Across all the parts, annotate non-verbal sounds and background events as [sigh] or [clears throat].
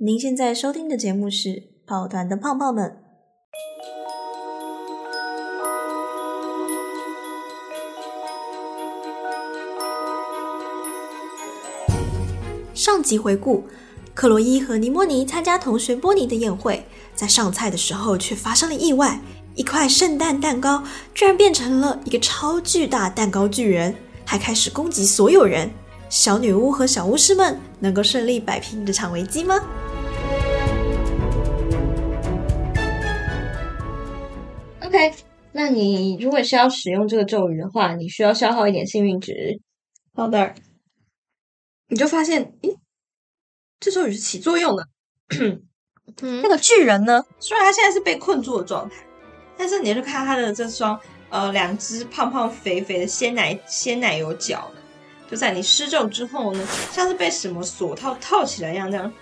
您现在收听的节目是《跑团的胖胖们》。上集回顾，克洛伊和尼莫尼参加同学波尼的宴会，在上菜的时候却发生了意外，一块圣诞蛋糕居然变成了一个超巨大蛋糕巨人，还开始攻击所有人。小女巫和小巫师们能够顺利摆平这场危机吗？OK，那你如果是要使用这个咒语的话，你需要消耗一点幸运值。好的，你就发现，咦，这咒语是起作用的。嗯、那个巨人呢？虽然他现在是被困住的状态，但是你就看他的这双呃两只胖胖肥肥的鲜奶鲜奶油脚，就在你施咒之后呢，像是被什么锁套套起来一样，这样。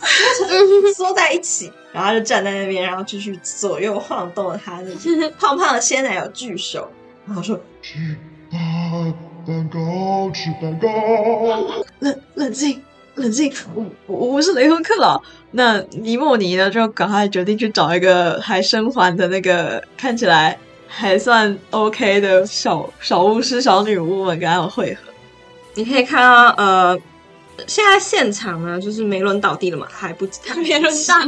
[laughs] 缩在一起，然后他就站在那边，然后继续左右晃动他那只 [laughs] 胖胖的鲜奶油巨手，然后说：“吃蛋蛋糕，吃蛋糕。”冷冷静，冷静，我我我是雷亨克劳。那尼莫尼呢，就赶快决定去找一个还生还的那个看起来还算 OK 的小小巫师、小女巫们跟他们会合。你可以看到，呃。现在现场呢，就是梅伦倒地了嘛，还不 [laughs] 梅伦大，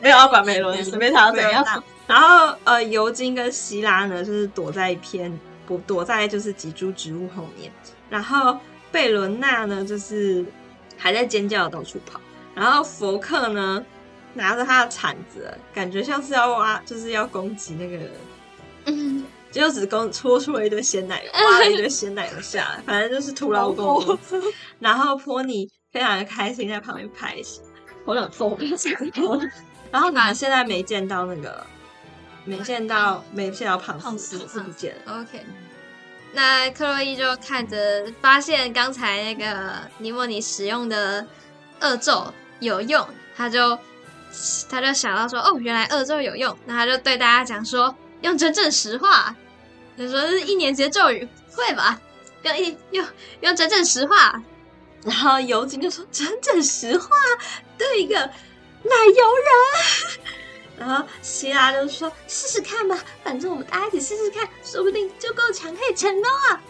没有要管梅伦，随便他要怎样。然后呃，尤金跟希拉呢，就是躲在一片不躲在就是几株植物后面。然后贝伦娜呢，就是还在尖叫到处跑。然后佛克呢，拿着他的铲子，感觉像是要挖，就是要攻击那个。[laughs] 嗯就只公搓出了一堆鲜奶油，挖了一堆鲜奶油下来，反正就是徒劳无功。然后波尼非常的开心，在旁边拍戏。我想揍他！然后呢，现在没见到那个，没见到，没见到胖死，是不见了。OK，那克洛伊就看着，发现刚才那个尼莫尼使用的恶咒有用，他就他就想到说，哦，原来恶咒有用，那他就对大家讲说。用真正实话，他说是一年级的咒语，会吧？用一用用真正实话，然后尤金就说真正实话，对一个奶油人。[laughs] 然后希拉就说试试看吧，反正我们大家一起试试看，说不定就够强，可以成功啊。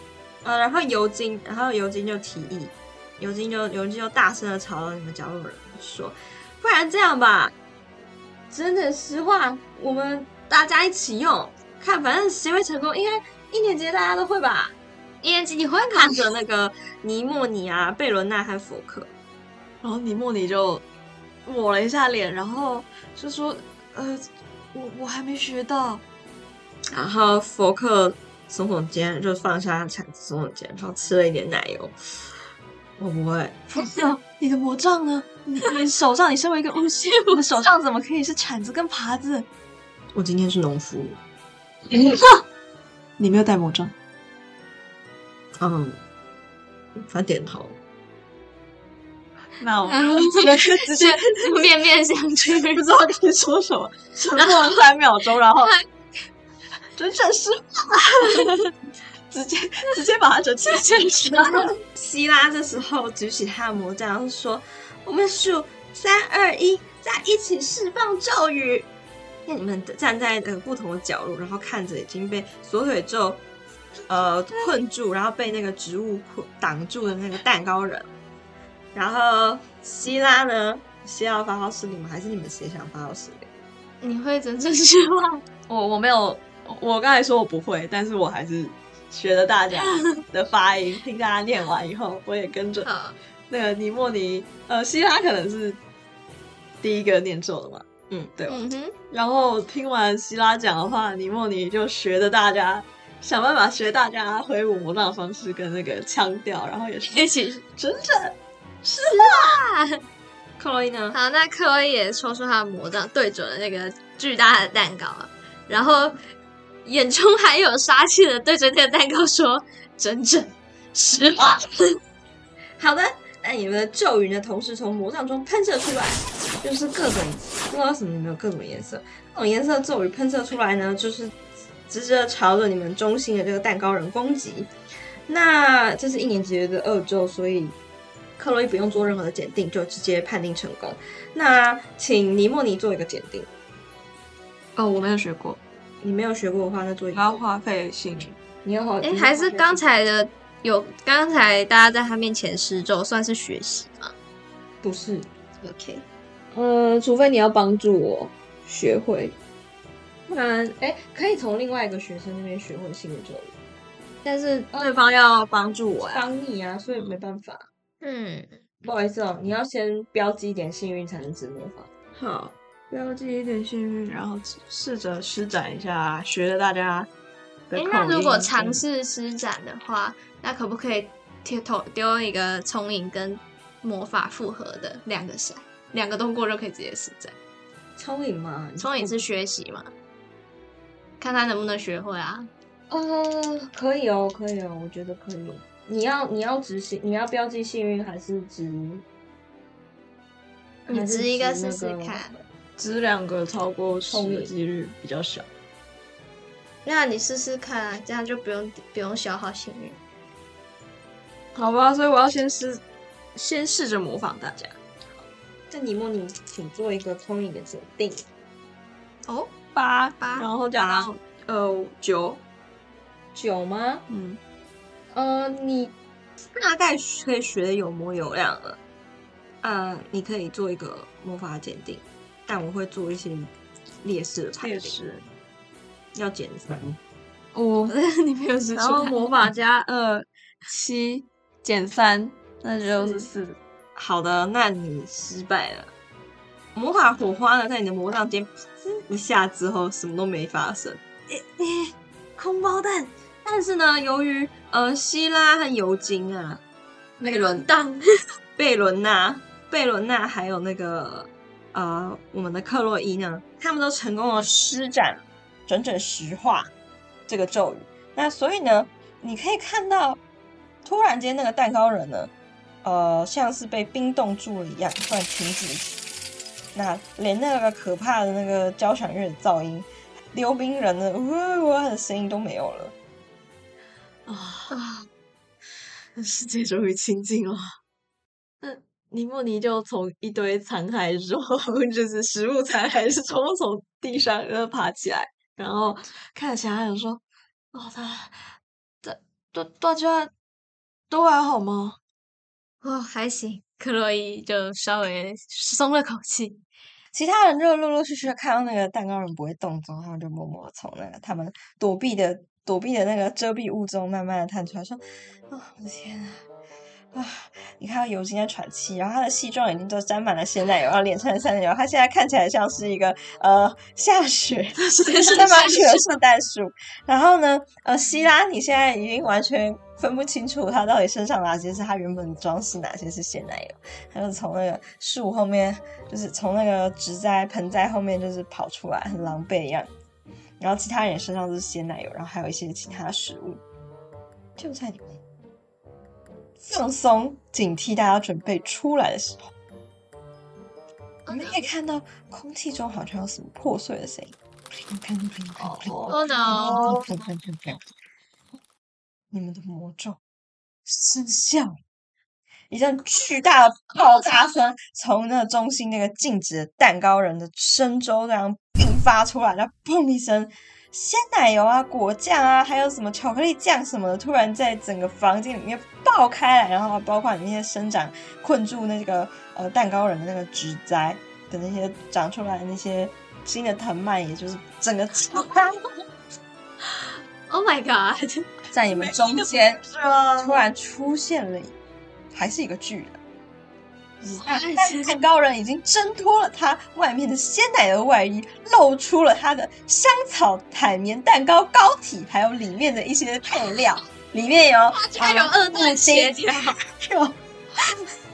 呃，然后尤金，然后尤金就提议，尤金就尤金就大声的朝着你们角落人说，不然这样吧，真的实话，我们。大家一起用，看反正谁会成功？应该一年级大家都会吧？一年级你会看着那个尼莫尼啊、贝伦娜和佛克，然后尼莫尼就抹了一下脸，然后就说：“呃，我我还没学到。”然后佛克耸耸肩，就放下铲子，耸耸肩，然后吃了一点奶油。我不会。佛克，你的魔杖呢？你你手上，你身为一个巫师，[laughs] 你的手上怎么可以是铲子跟耙子？我今天是农夫，[laughs] 你没有戴魔杖。嗯，反正点头。那我直接直 [laughs] 接面面相觑，不知道跟你说什么。沉默了三秒钟，然后真正是 [laughs] 直接直接把他整气现实了。希拉这时候举起他的魔杖，说：“我们数三二一，再一起释放咒语。”你们站在那个不同的角落，然后看着已经被锁腿咒呃困住，然后被那个植物困挡住的那个蛋糕人。然后希拉呢？希拉发号施令吗？还是你们谁想发号施令？你会真正希望？[laughs] 我我没有，我刚才说我不会，但是我还是学了大家的发音，听大家念完以后，我也跟着。那个尼莫尼，呃，希拉可能是第一个念咒的嘛。嗯，对。嗯哼。然后听完希拉讲的话，尼莫尼就学着大家想办法学大家挥舞魔杖的方式跟那个腔调，然后也是一起整整是啊。克洛伊呢？好，那克洛伊也抽出他的魔杖，对准了那个巨大的蛋糕，然后眼中还有杀气的对着那个蛋糕说：“整整，实话。[laughs] ”好的。那你们的咒语呢？同时从魔杖中喷射出来，就是各种不知道什么有没有各种颜色，各种颜色的咒语喷射出来呢，就是直着朝着你们中心的这个蛋糕人攻击。那这是一年级的恶咒，所以克洛伊不用做任何的检定，就直接判定成功。那请尼莫尼做一个检定。哦，我没有学过。你没有学过的话，那做一个还要花费幸运。你要花？哎，还是刚才的有刚才大家在他面前施咒，算是学习吗？不是。OK。呃，除非你要帮助我学会，不然哎，可以从另外一个学生那边学会幸运咒语，但是对方要帮助我呀，帮你啊，所以没办法。嗯，不好意思哦，你要先标记一点幸运才能指魔法。好。标记一点幸运，然后试着施展一下，学着大家的口音。那如果尝试施展的话，那可不可以贴头丢一个聪颖跟魔法复合的两个骰，两个都过就可以直接施展。聪颖吗？聪颖是学习嘛？看他能不能学会啊？呃，可以哦，可以哦，我觉得可以。你要你要执行，你要标记幸运还是值？你值一个试试看。值两个超过十的几率比较小，那你试试看啊，这样就不用不用消耗幸运，好吧？所以我要先试，先试着模仿大家。那你莫你，请做一个聪明的决定。哦，八八，然后加上呃九九吗？嗯，呃，你大概可以学的有模有样了。呃，你可以做一个魔法鉴定。但我会做一些劣势的判定，要减三。哦，[laughs] 你没有失然后魔法加二七减三，那就是四。好的，那你失败了。魔法火花呢，在你的魔杖间一下之后，什么都没发生。空包弹。但是呢，由于呃希拉和尤金啊，贝伦当贝伦娜、贝伦娜还有那个。呃，我们的克洛伊呢，他们都成功的施展整整石化这个咒语。那所以呢，你可以看到，突然间那个蛋糕人呢，呃，像是被冰冻住了一样，突然停止。那连那个可怕的那个交响乐的噪音、溜冰人的呜哇的声音都没有了。啊啊！世界终于清静了。那。尼莫尼就从一堆残骸中，就是食物残骸，是从从地上呃爬起来，然后看着其他人说：“哦，他，大大大家都还好吗？”哦，还行。克洛伊就稍微松了口气。其他人就陆陆续续看到那个蛋糕人不会动之后，他们就默默从那个他们躲避的躲避的那个遮蔽物中慢慢的探出来，说：“哦，我的天啊！”啊！你看他尤金在喘气，然后他的西装已经都沾满了鲜奶油，然后脸上沾奶油。他现在看起来像是一个呃下雪，[laughs] 是下雪的圣诞树。然后呢，呃，希拉，你现在已经完全分不清楚他到底身上哪些是他原本的装饰，哪些是鲜奶油。他就从那个树后面，就是从那个植栽盆栽后面，就是跑出来，很狼狈一样。然后其他人身上都是鲜奶油，然后还有一些其他食物，就在里面。放松警惕，大家准备出来的时候，我们可以看到空气中好像有什么破碎的声音。Oh no！你们的魔咒生效，一阵巨大的爆炸声从那个中心那个静止的蛋糕人的身周这样迸发出来，然后砰一声。鲜奶油啊，果酱啊，还有什么巧克力酱什么的，突然在整个房间里面爆开来，然后包括那些生长困住那个呃蛋糕人的那个植栽的那些长出来的那些新的藤蔓，也就是整个超开。Oh my god！在你们中间突然出现了，还是一个巨人。蛋糕人已经挣脱了他外面的鲜奶油外衣，露出了他的香草海绵蛋糕膏体，还有里面的一些配料，里面有还有二段切条，有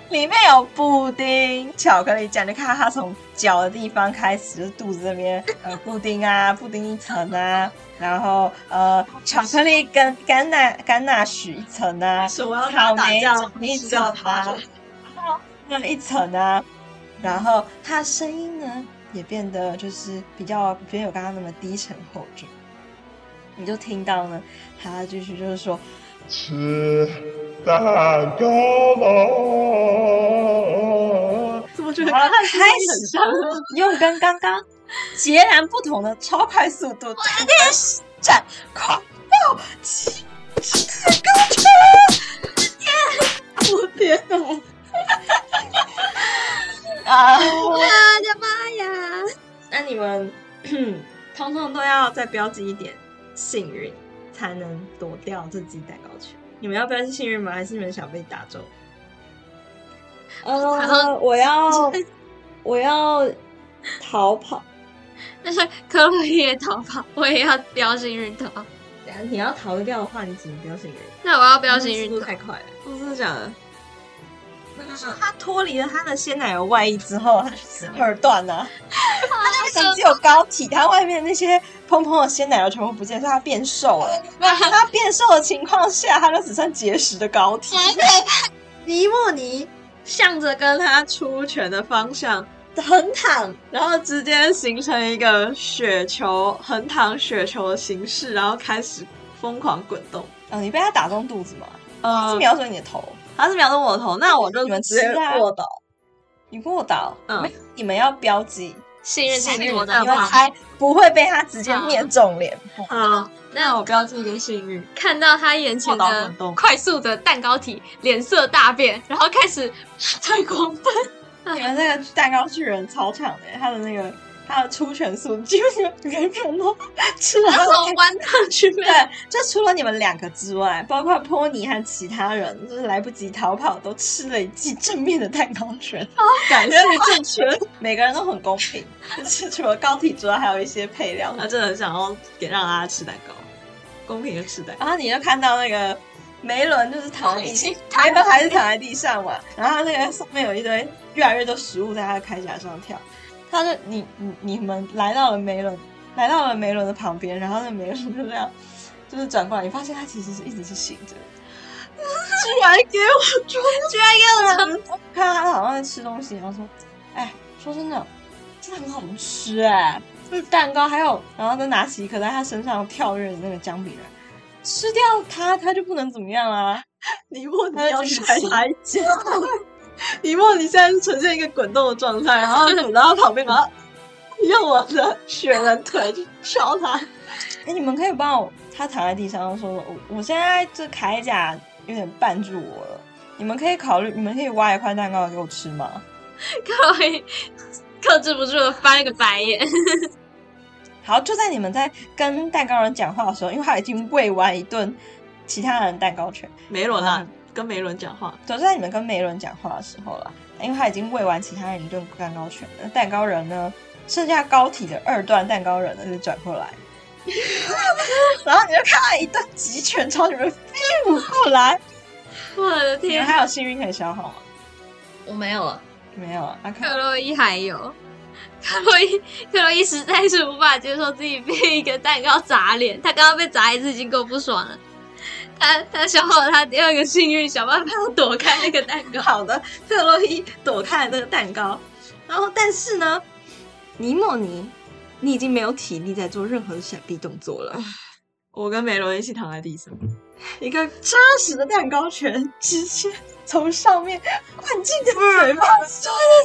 里面有布丁、巧克力酱。你看他从脚的地方开始，就是肚子这边呃布丁啊，布丁一层啊，然后呃巧克力跟甘纳甘纳许一层啊，草莓一层啊。那一层啊，然后他声音呢也变得就是比较没有刚刚那么低沉厚重，你就听到呢，他继续就是说，吃蛋糕了。怎么觉得他开始用跟刚刚截然不同的超快速度电闪快报起蛋糕圈！我天哪！[laughs] 啊！我的妈呀！那你们 [clears throat] 通通都要再标记一点幸运，才能躲掉这记蛋糕圈。你们要标记幸运吗？还是你们想被打中？呃，我要 [laughs] 我要逃跑。但是克洛伊也逃跑，我也要标幸运逃。等下你要逃得掉的话，你只能标幸运。那我要标幸速度运逃。太快了。我真的假的？他脱离了他的鲜奶油外衣之后，他就是二段呢、啊。他就只有膏体，他外面那些蓬蓬的鲜奶油全部不见，所以他变瘦了。那他变瘦的情况下，他就只剩结实的膏体。尼莫尼向着跟他出拳的方向横躺，然后直接形成一个雪球，横躺雪球的形式，然后开始疯狂滚动。哦，你被他打中肚子吗？呃是，瞄准你的头，他是瞄准我的头，那我就你们直接吃啊卧倒。你卧倒。嗯，你们要标记幸运才是我你。们才不会被他直接面中脸部。好，那那我标记一个幸运。看到他眼前的快速的蛋糕体，脸色大变，然后开始 [laughs] 太狂奔。你们那个蛋糕巨人超强的，他的那个他的出拳速几乎人人都吃了。从弯道去对，就除了你们两个之外，包括波尼和其他人，就是来不及逃跑，都吃了一记正面的蛋糕拳。感谢正拳，[laughs] 每个人都很公平，就是除了膏体之外，还有一些配料。他真的很想要给让大家吃蛋糕，公平的吃蛋糕。然后你就看到那个梅伦就是躺在地上，梅伦还是躺在地上嘛，然后他那个上面有一堆越来越多食物在他的铠甲上跳。他就你你你们来到了梅伦，来到了梅伦的旁边，然后那梅伦就这样，[laughs] 就是转过来，你发现他其实是一直是醒着，居然给我装，居然给我看到他好像在吃东西，然后说：“哎，说真的，真的很好吃哎，这蛋糕还有，然后再拿起一颗在他身上跳跃的那个姜饼来，吃掉它，他就不能怎么样啊。”尼莫尼他要去就去抬脚。尼莫尼现在是呈现一个滚动的状态，然后滚到他旁边，然后用我的雪人腿去敲他。哎，你们可以帮我，他躺在地上说：“我我现在这铠甲有点绊住我了，你们可以考虑，你们可以挖一块蛋糕给我吃吗？”克洛伊克制不住的翻一个白眼。[laughs] 好，就在你们在跟蛋糕人讲话的时候，因为他已经喂完一顿其他人的蛋糕拳，梅伦啊嗯，跟梅伦讲话，就在你们跟梅伦讲话的时候了，因为他已经喂完其他人一顿蛋糕拳了，蛋糕人呢，剩下膏体的二段蛋糕人呢就转过来，[laughs] 然后你就看到一顿集拳朝你们飞舞过来，[laughs] 我的你们天！还有幸运可以消耗吗？我没有了。没有啊，阿克克洛伊还有，克洛伊克洛伊实在是无法接受自己被一个蛋糕砸脸，他刚刚被砸一次已经够不爽了。他他消耗了他第二个幸运，想办法要躲开那个蛋糕。好的，特洛伊躲开了那个蛋糕，然后但是呢，尼莫尼，你已经没有体力在做任何的闪避动作了。我跟梅罗一起躺在地上，一个扎实的蛋糕拳直接从上面灌进你的嘴巴，我的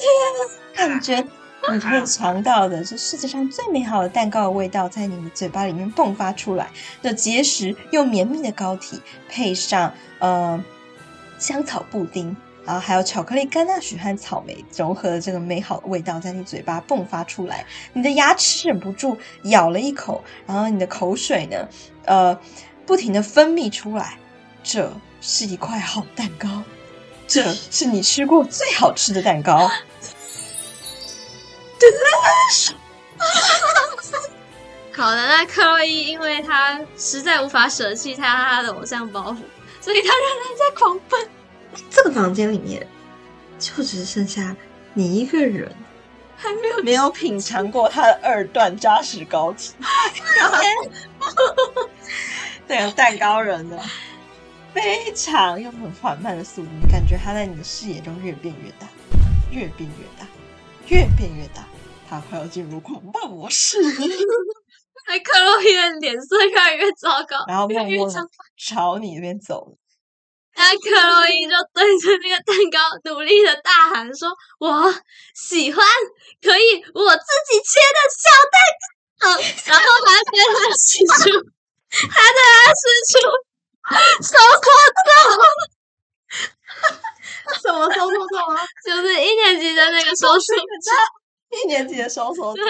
天！感觉你可以尝到的是世界上最美好的蛋糕的味道，在你的嘴巴里面迸发出来的结实又绵密的膏体，配上呃香草布丁，然后还有巧克力甘纳许和草莓融合的这个美好的味道，在你嘴巴迸发出来，你的牙齿忍不住咬了一口，然后你的口水呢，呃，不停的分泌出来。这是一块好蛋糕，这是你吃过最好吃的蛋糕。[laughs] 好的，那克洛伊因为他实在无法舍弃他他的偶像包袱，所以他仍然在狂奔。这个房间里面就只剩下你一个人，还没有 [laughs] 没有品尝过他的二段扎实膏体。这个蛋糕人呢，非常用很缓慢的速度，你感觉他在你的视野中越变越大，越变越大，越变越大，他快要进入狂暴模式了。还克洛伊的脸色越来越糟糕，然后默默朝你那边走了。那克洛伊就对着那个蛋糕努力的大喊说：“我喜欢，可以我自己切的小蛋糕。”然后他对他使出，他对他使出手搓手，[laughs] 什么手搓手啊？[laughs] 就是一年级的那个手手，[laughs] 一年级的手手。对，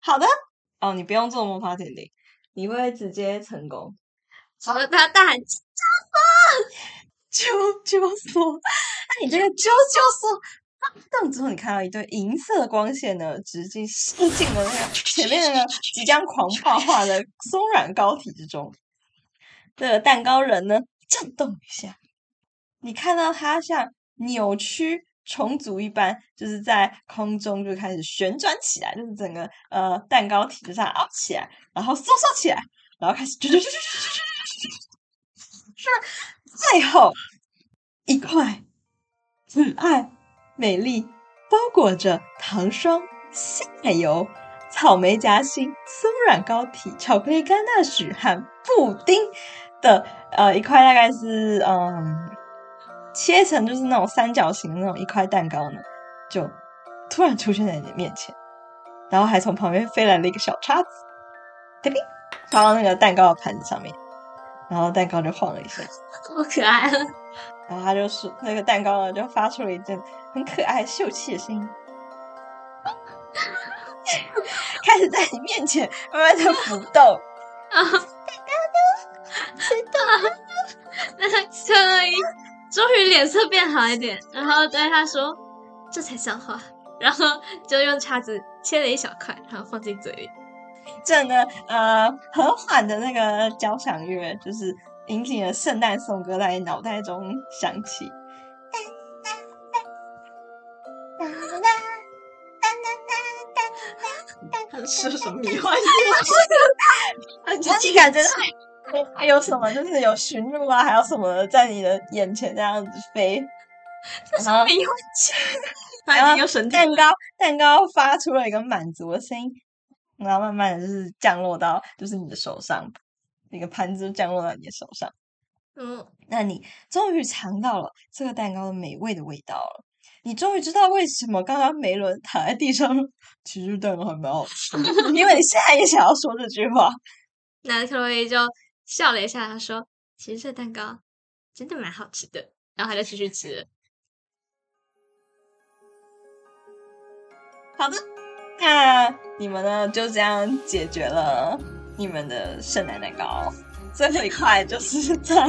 好的。哦，你不用做魔法甜点，你会直接成功。好的，他大喊。啾啾嗦，那你这个啾啾嗦发动之后，你看到一对银色的光线呢，直接射进了那个前面那个即将狂暴化的松软膏体之中。这个蛋糕人呢，震动一下，你看到它像扭曲重组一般，就是在空中就开始旋转起来，就是整个呃蛋糕体就这样凹起来，然后收缩起来，然后开始啾啾啾啾啾啾啾啾。是最后一块可爱、美丽、包裹着糖霜、鲜奶油、草莓夹心、松软膏体、巧克力甘纳许和布丁的呃一块，大概是嗯切成就是那种三角形的那种一块蛋糕呢，就突然出现在你的面前，然后还从旁边飞来了一个小叉子，叮叮，放到那个蛋糕的盘子上面。然后蛋糕就晃了一下，好可爱。然后他就是那个蛋糕呢，就发出了一阵很可爱秀气的声音，[laughs] 开始在你面前慢慢的浮动。啊，蛋糕呢？吃到。那克洛伊终于脸色变好一点，然后对他说：“这才像话。[laughs] ”然后就用叉子切了一小块，然后放进嘴里。这呢，呃，和缓的那个交响乐，就是引起了圣诞颂歌在脑袋中响起。他是什么迷幻音乐？你感 [laughs] 觉还有什么？就是有驯鹿啊，还有什么在你的眼前这样子飞？[laughs] 然后迷幻 [laughs] 然后蛋糕，蛋糕发出了一个满足的声音。然后慢慢的就是降落到，就是你的手上，那个盘子降落到你的手上。嗯，那你终于尝到了这个蛋糕的美味的味道了。你终于知道为什么刚刚梅伦躺在地上，[laughs] 其实蛋糕还蛮好吃的，因为你现在也想要说这句话。那克洛伊就笑了一下，他说：“其实这蛋糕真的蛮好吃的。”然后他就继续吃。好的。那你们呢？就这样解决了你们的圣诞蛋糕。最后一块就是在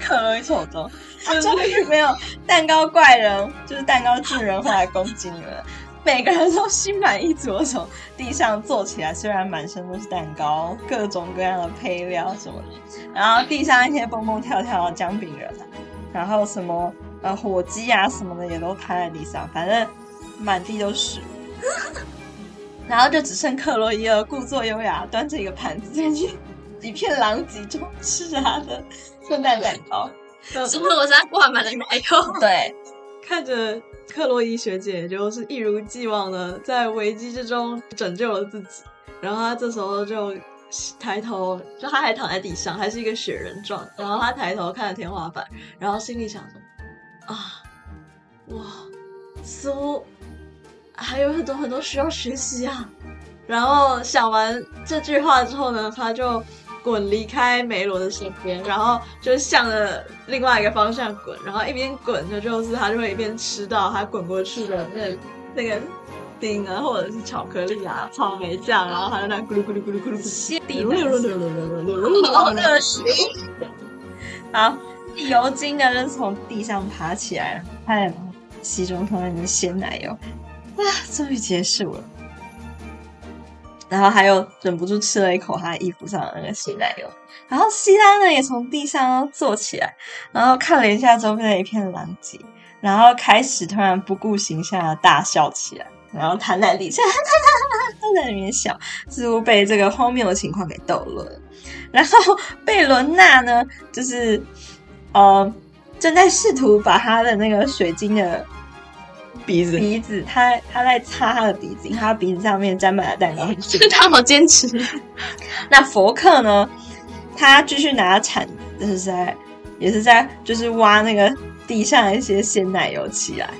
克洛伊手中，他终于没有蛋糕怪人，就是蛋糕巨人会来攻击你们。每个人都心满意足的从地上坐起来，虽然满身都是蛋糕，各种各样的配料什么的，然后地上那些蹦蹦跳跳的姜饼人，然后什么呃火鸡啊什么的也都摊在地上，反正满地都是。然后就只剩克洛伊尔故作优雅，端着一个盘子进去一片狼藉中吃着他的圣诞蛋糕。是不是我身上挂满了奶油？对，看着克洛伊学姐就是一如既往的在危机之中拯救了自己。然后她这时候就抬头，就她还躺在地上，还是一个雪人状。然后她抬头看着天花板，然后心里想说：啊，哇，似乎。还有很多很多需要学习啊！然后想完这句话之后呢，她就滚离开梅罗的身边，然后就向着另外一个方向滚，然后一边滚着就是，他就会一边吃到他滚过去的那那个丁啊，或者是巧克力啊、草莓酱，然后他在那咕噜咕噜咕噜咕噜，好恶心。好，尤金呢就从地上爬起来了，他在其中突然就鲜奶油，啊，终于结束了。然后还有忍不住吃了一口他衣服上的那个鲜奶油，然后希拉呢也从地上坐起来，然后看了一下周边的一片狼藉，然后开始突然不顾形象的大笑起来，然后躺在地上，[laughs] 都在里面笑，似乎被这个荒谬的情况给逗乐了。然后贝伦娜呢，就是呃正在试图把他的那个水晶的。鼻子，鼻子，他他在擦他的鼻子，他鼻子上面沾满了蛋糕是，[laughs] 他好坚持。[laughs] 那佛克呢？他继续拿铲子，就是在也是在就是挖那个地上一些鲜奶油起来，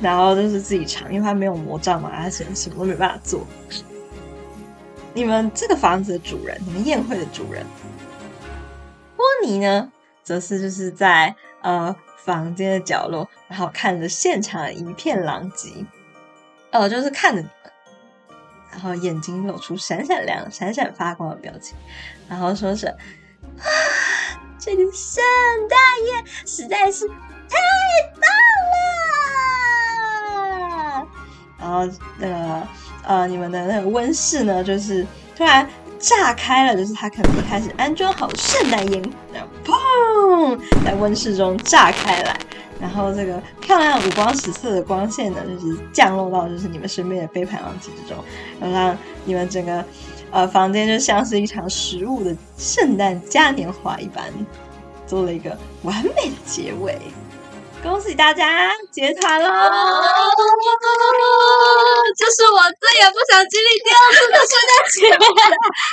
然后就是自己尝，因为他没有魔杖嘛，他什什么都没办法做。你们这个房子的主人，你们宴会的主人，波尼呢，则是就是在呃房间的角落，然后看着现场一片狼藉，哦、呃，就是看着，然后眼睛露出闪闪亮、闪闪发光的表情，然后说是啊，这个圣诞夜实在是太棒了，然后那个。呃，你们的那个温室呢，就是突然炸开了，就是他可能一开始安装好圣诞烟，然后砰，在温室中炸开来，然后这个漂亮五光十色的光线呢，就是降落到就是你们身边的飞盘狼藉之中，然后让你们整个呃房间就像是一场食物的圣诞嘉年华一般，做了一个完美的结尾。恭喜大家结团了！这是我再也不想经历第二次的圣诞节，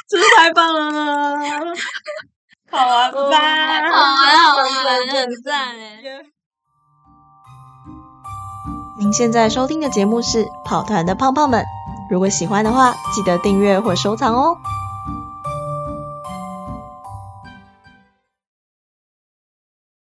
真是太棒了！好玩吧？好玩，好玩，很赞哎！您现在收听的节目是《跑团的胖胖们》，如果喜欢的话，记得订阅或收藏哦。